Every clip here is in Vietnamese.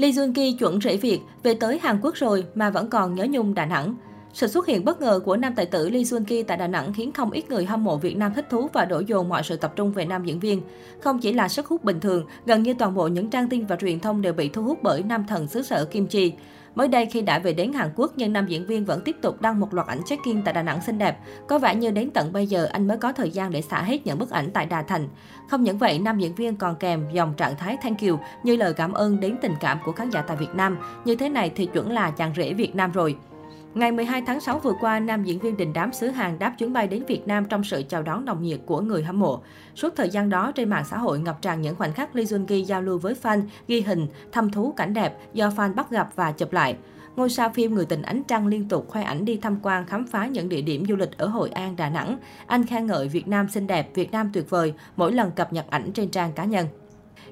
Lee Jun Ki chuẩn rễ Việt, về tới Hàn Quốc rồi mà vẫn còn nhớ nhung Đà Nẵng. Sự xuất hiện bất ngờ của nam tài tử Lee Jun Ki tại Đà Nẵng khiến không ít người hâm mộ Việt Nam thích thú và đổ dồn mọi sự tập trung về nam diễn viên. Không chỉ là sức hút bình thường, gần như toàn bộ những trang tin và truyền thông đều bị thu hút bởi nam thần xứ sở Kim Chi. Mới đây khi đã về đến Hàn Quốc, nhưng nam diễn viên vẫn tiếp tục đăng một loạt ảnh check-in tại Đà Nẵng xinh đẹp. Có vẻ như đến tận bây giờ anh mới có thời gian để xả hết những bức ảnh tại Đà Thành. Không những vậy, nam diễn viên còn kèm dòng trạng thái thank you như lời cảm ơn đến tình cảm của khán giả tại Việt Nam. Như thế này thì chuẩn là chàng rể Việt Nam rồi. Ngày 12 tháng 6 vừa qua, nam diễn viên đình đám xứ Hàn đáp chuyến bay đến Việt Nam trong sự chào đón nồng nhiệt của người hâm mộ. Suốt thời gian đó, trên mạng xã hội ngập tràn những khoảnh khắc Lee Jun Gi giao lưu với fan, ghi hình, thăm thú cảnh đẹp do fan bắt gặp và chụp lại. Ngôi sao phim Người tình ánh trăng liên tục khoe ảnh đi tham quan khám phá những địa điểm du lịch ở Hội An, Đà Nẵng. Anh khen ngợi Việt Nam xinh đẹp, Việt Nam tuyệt vời mỗi lần cập nhật ảnh trên trang cá nhân.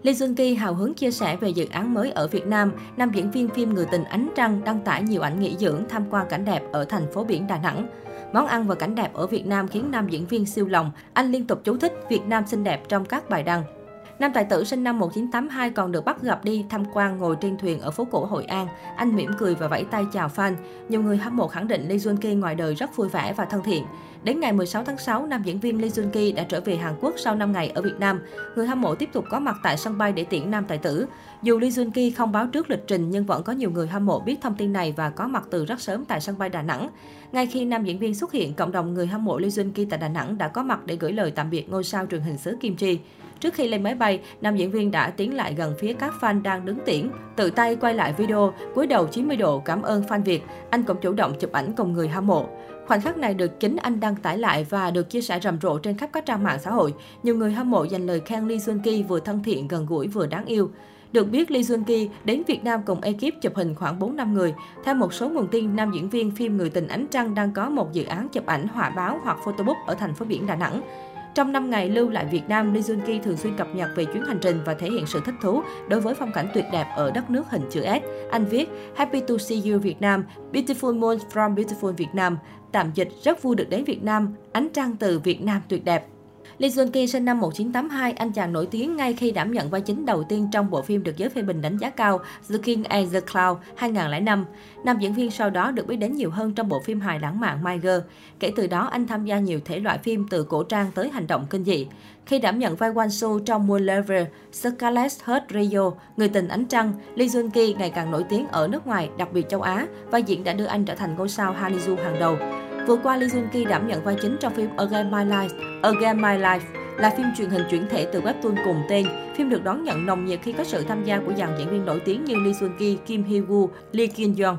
Lee Jun Ki hào hứng chia sẻ về dự án mới ở Việt Nam. Nam diễn viên phim Người tình ánh trăng đăng tải nhiều ảnh nghỉ dưỡng tham quan cảnh đẹp ở thành phố biển Đà Nẵng. Món ăn và cảnh đẹp ở Việt Nam khiến nam diễn viên siêu lòng. Anh liên tục chú thích Việt Nam xinh đẹp trong các bài đăng. Nam tài tử sinh năm 1982 còn được bắt gặp đi tham quan ngồi trên thuyền ở phố cổ Hội An. Anh mỉm cười và vẫy tay chào fan. Nhiều người hâm mộ khẳng định Lee Jun Ki ngoài đời rất vui vẻ và thân thiện. Đến ngày 16 tháng 6, nam diễn viên Lee Jun Ki đã trở về Hàn Quốc sau 5 ngày ở Việt Nam. Người hâm mộ tiếp tục có mặt tại sân bay để tiễn nam tài tử. Dù Lee Jun Ki không báo trước lịch trình nhưng vẫn có nhiều người hâm mộ biết thông tin này và có mặt từ rất sớm tại sân bay Đà Nẵng. Ngay khi nam diễn viên xuất hiện, cộng đồng người hâm mộ Lee Jun Ki tại Đà Nẵng đã có mặt để gửi lời tạm biệt ngôi sao truyền hình xứ Kim Chi. Trước khi lên máy bay, nam diễn viên đã tiến lại gần phía các fan đang đứng tiễn, tự tay quay lại video, cúi đầu 90 độ cảm ơn fan Việt. Anh cũng chủ động chụp ảnh cùng người hâm mộ. Khoảnh khắc này được chính anh đăng tải lại và được chia sẻ rầm rộ trên khắp các trang mạng xã hội. Nhiều người hâm mộ dành lời khen Lee Sun Ki vừa thân thiện, gần gũi vừa đáng yêu. Được biết, Lee Jun Ki đến Việt Nam cùng ekip chụp hình khoảng 4 năm người. Theo một số nguồn tin, nam diễn viên phim Người tình ánh trăng đang có một dự án chụp ảnh họa báo hoặc photobook ở thành phố biển Đà Nẵng. Trong 5 ngày lưu lại Việt Nam, Lee Jun Ki thường xuyên cập nhật về chuyến hành trình và thể hiện sự thích thú đối với phong cảnh tuyệt đẹp ở đất nước hình chữ S. Anh viết, Happy to see you Việt Nam, beautiful moon from beautiful Việt Nam. Tạm dịch, rất vui được đến Việt Nam, ánh trăng từ Việt Nam tuyệt đẹp. Lee Jun Ki sinh năm 1982, anh chàng nổi tiếng ngay khi đảm nhận vai chính đầu tiên trong bộ phim được giới phê bình đánh giá cao The King and the Cloud 2005. Nam diễn viên sau đó được biết đến nhiều hơn trong bộ phim hài lãng mạn My Girl. Kể từ đó, anh tham gia nhiều thể loại phim từ cổ trang tới hành động kinh dị. Khi đảm nhận vai Wan Su trong Moon Lover, Scarlett Heart Rio, Người tình ánh trăng, Lee Jun Ki ngày càng nổi tiếng ở nước ngoài, đặc biệt châu Á. và diễn đã đưa anh trở thành ngôi sao Hallyu hàng đầu. Vừa qua, Lee Jun Ki đảm nhận vai chính trong phim Again My Life. Again My Life là phim truyền hình chuyển thể từ webtoon cùng tên. Phim được đón nhận nồng nhiệt khi có sự tham gia của dàn diễn viên nổi tiếng như Lee Jun Ki, Kim Hee Woo, Lee Kyun Young.